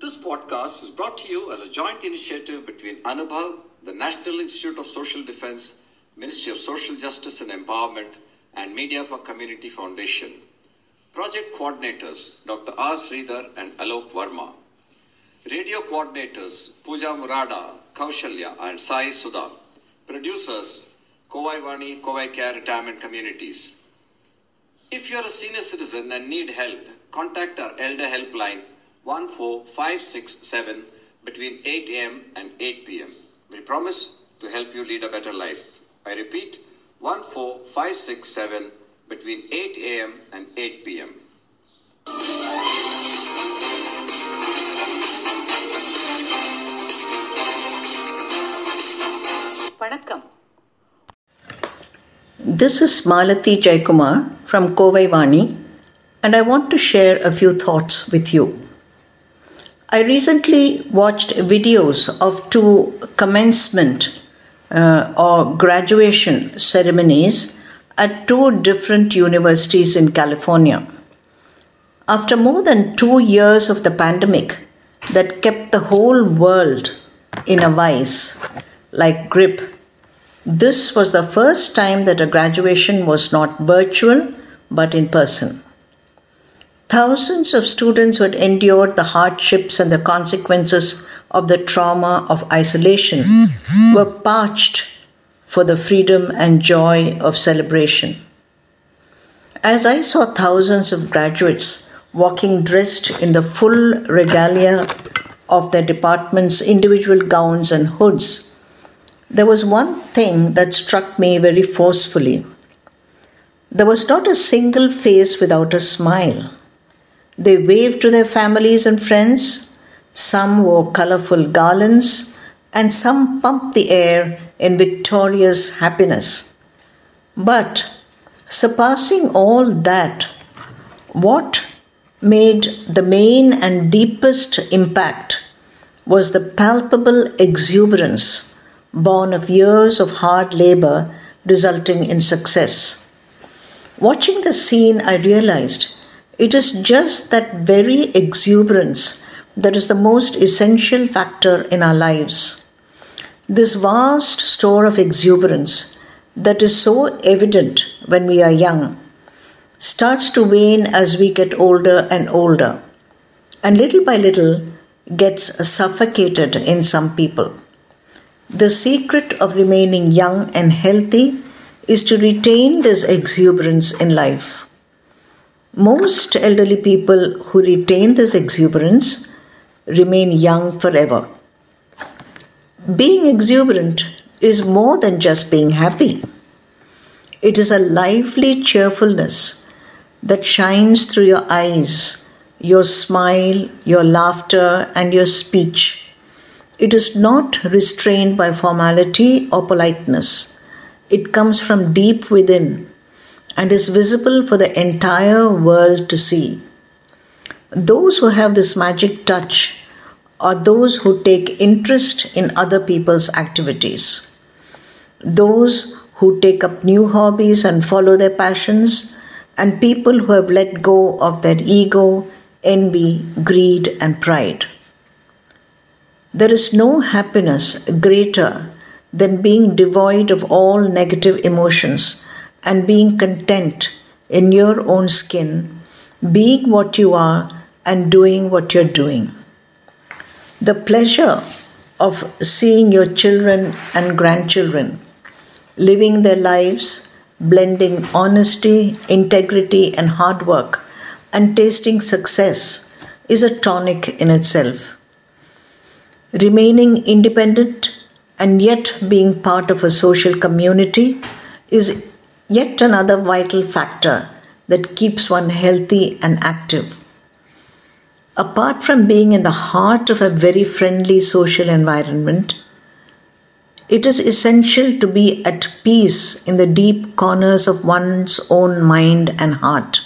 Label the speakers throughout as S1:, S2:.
S1: This podcast is brought to you as a joint initiative between Anubhav, the National Institute of Social Defense, Ministry of Social Justice and Empowerment, and Media for Community Foundation. Project coordinators Dr. R. Sridhar and Alok Verma. Radio coordinators Pooja Murada, Kaushalya, and Sai Sudha. Producers Kovai Vani, Kovai Care retirement communities. If you are a senior citizen and need help, contact our Elder Helpline 14567 between 8 am and 8 pm. We promise to help you lead a better life. I repeat 14567 between 8 am and 8 pm.
S2: வணக்கம்
S3: this is Malati Jaikumar from Kovai Vani, and I want to share a few thoughts with you. I recently watched videos of two commencement uh, or graduation ceremonies at two different universities in California. After more than two years of the pandemic that kept the whole world in a vice like grip, this was the first time that a graduation was not virtual but in person. Thousands of students who had endured the hardships and the consequences of the trauma of isolation were parched for the freedom and joy of celebration. As I saw thousands of graduates walking dressed in the full regalia of their department's individual gowns and hoods, there was one thing that struck me very forcefully. There was not a single face without a smile. They waved to their families and friends, some wore colorful garlands, and some pumped the air in victorious happiness. But surpassing all that, what made the main and deepest impact was the palpable exuberance born of years of hard labor resulting in success. Watching the scene, I realized it is just that very exuberance that is the most essential factor in our lives. This vast store of exuberance that is so evident when we are young starts to wane as we get older and older, and little by little gets suffocated in some people. The secret of remaining young and healthy is to retain this exuberance in life. Most elderly people who retain this exuberance remain young forever. Being exuberant is more than just being happy. It is a lively cheerfulness that shines through your eyes, your smile, your laughter, and your speech. It is not restrained by formality or politeness. It comes from deep within and is visible for the entire world to see. Those who have this magic touch are those who take interest in other people's activities, those who take up new hobbies and follow their passions, and people who have let go of their ego, envy, greed, and pride. There is no happiness greater than being devoid of all negative emotions and being content in your own skin, being what you are and doing what you're doing. The pleasure of seeing your children and grandchildren living their lives, blending honesty, integrity, and hard work, and tasting success is a tonic in itself. Remaining independent and yet being part of a social community is yet another vital factor that keeps one healthy and active. Apart from being in the heart of a very friendly social environment, it is essential to be at peace in the deep corners of one's own mind and heart.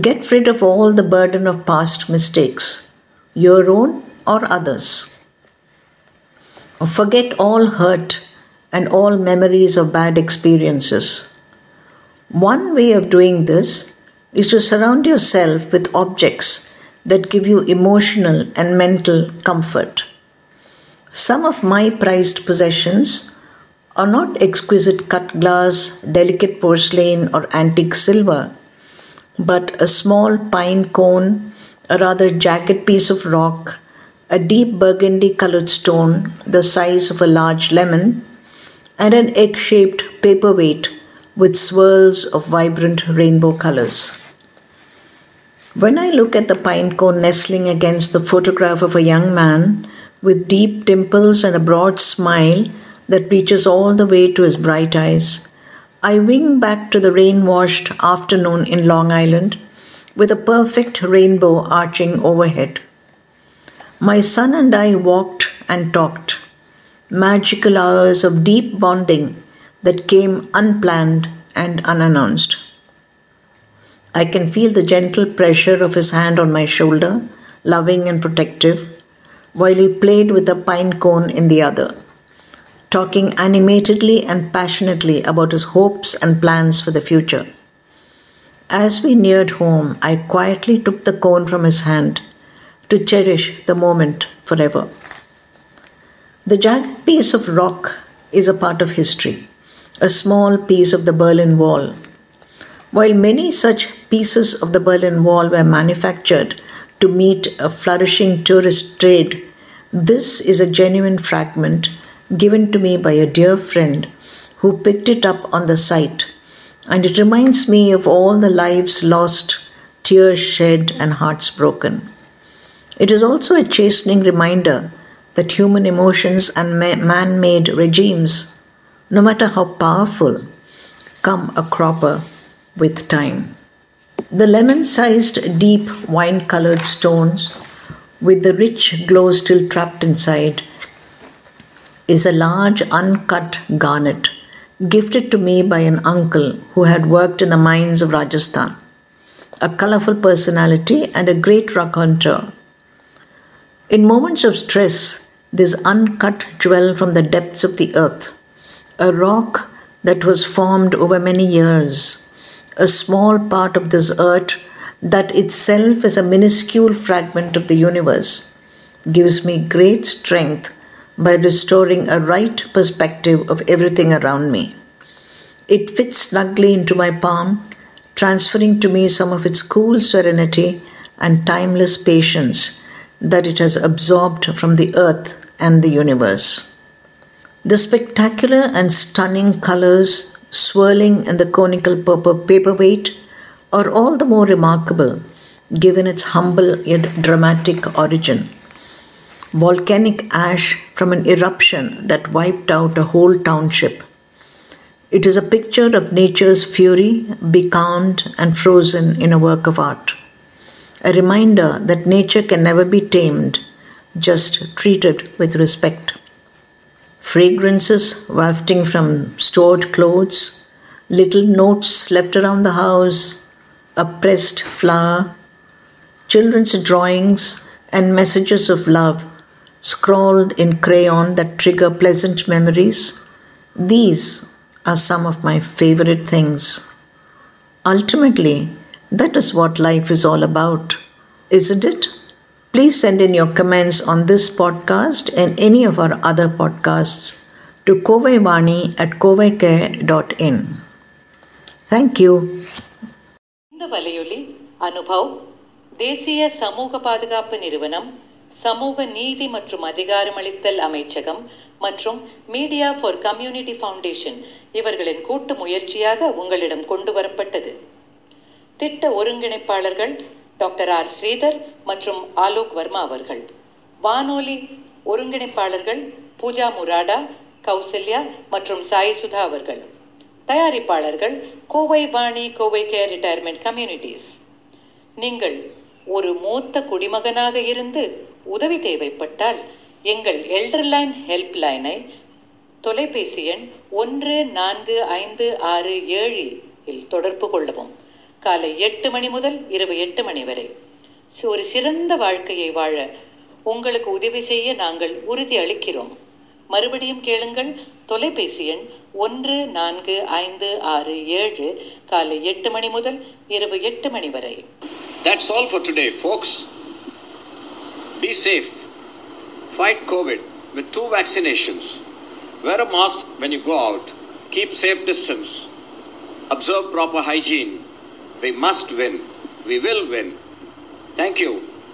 S3: Get rid of all the burden of past mistakes, your own or others. Forget all hurt and all memories of bad experiences. One way of doing this is to surround yourself with objects that give you emotional and mental comfort. Some of my prized possessions are not exquisite cut glass, delicate porcelain, or antique silver, but a small pine cone, a rather jagged piece of rock, a deep burgundy colored stone the size of a large lemon, and an egg shaped paperweight with swirls of vibrant rainbow colors. When I look at the pine cone nestling against the photograph of a young man with deep dimples and a broad smile that reaches all the way to his bright eyes, I wing back to the rain washed afternoon in Long Island with a perfect rainbow arching overhead. My son and I walked and talked, magical hours of deep bonding that came unplanned and unannounced. I can feel the gentle pressure of his hand on my shoulder, loving and protective, while he played with a pine cone in the other, talking animatedly and passionately about his hopes and plans for the future. As we neared home, I quietly took the cone from his hand to cherish the moment forever. The jagged piece of rock is a part of history, a small piece of the Berlin Wall. While many such pieces of the Berlin Wall were manufactured to meet a flourishing tourist trade, this is a genuine fragment given to me by a dear friend who picked it up on the site, and it reminds me of all the lives lost, tears shed, and hearts broken. It is also a chastening reminder that human emotions and man made regimes, no matter how powerful, come a cropper with time. The lemon sized, deep wine colored stones with the rich glow still trapped inside is a large uncut garnet gifted to me by an uncle who had worked in the mines of Rajasthan, a colorful personality and a great rock hunter. In moments of stress, this uncut jewel from the depths of the earth, a rock that was formed over many years, a small part of this earth that itself is a minuscule fragment of the universe, gives me great strength by restoring a right perspective of everything around me. It fits snugly into my palm, transferring to me some of its cool serenity and timeless patience that it has absorbed from the earth and the universe. The spectacular and stunning colors swirling in the conical purple paperweight are all the more remarkable given its humble yet dramatic origin. Volcanic ash from an eruption that wiped out a whole township. It is a picture of nature's fury, becalmed and frozen in a work of art. A reminder that nature can never be tamed, just treated with respect. Fragrances wafting from stored clothes, little notes left around the house, a pressed flower, children's drawings, and messages of love scrawled in crayon that trigger pleasant memories. These are some of my favorite things. Ultimately, that is what life is all about, isn't it? Please send in your comments on this podcast and any of our other podcasts to kovaivani at kovaicare.in. Thank you.
S4: இந்த வலையொலி அனுபவ் தேசிய சமூக பாதுகாப்பு நிறுவனம் சமூக நீதி மற்றும் அதிகாரமளித்தல் அமைச்சகம் மற்றும் மீடியா ஃபார் கம்யூனிட்டி ஃபவுண்டேஷன் இவர்களின் கூட்டு முயற்சியாக உங்களிடம் கொண்டு வரப்பட்டது திட்ட ஒருங்கிணைப்பாளர்கள் டாக்டர் ஆர். ஸ்ரீதர் மற்றும் ஆலோக் வர்மா அவர்கள். வானொலி ஒருங்கிணைப்பாளர்கள் பூஜா முராடா கௌசல்யா மற்றும் சாய் சுதா அவர்கள். தயாரிப்பாளர்கள் Kovai Vani Kovai care retirement communities. நீங்கள் ஒரு மூத்த குடிமகனாக இருந்து உதவி தேவைப்பட்டால் எங்கள் எல்டர்லைன் ஹெல்ப் லைனை தொலைபேசி எண் ஒன்று நான்கு ஐந்து ஆறு ஏழு இல் தொடர்பு கொள்ளவும். காலை எட்டு மணி முதல் இரவு எட்டு மணி வரை ஒரு சிறந்த வாழ்க்கையை வாழ உங்களுக்கு உதவி செய்ய நாங்கள் உறுதி அளிக்கிறோம் மறுபடியும் கேளுங்கள் தொலைபேசி எண் ஒன்று நான்கு ஐந்து ஆறு ஏழு காலை எட்டு மணி முதல் இரவு எட்டு மணி வரை
S1: That's all for today, folks. Be safe. Fight COVID with two vaccinations. Wear a mask when you go out. Keep safe distance. Observe proper hygiene. We must win. We will win. Thank you.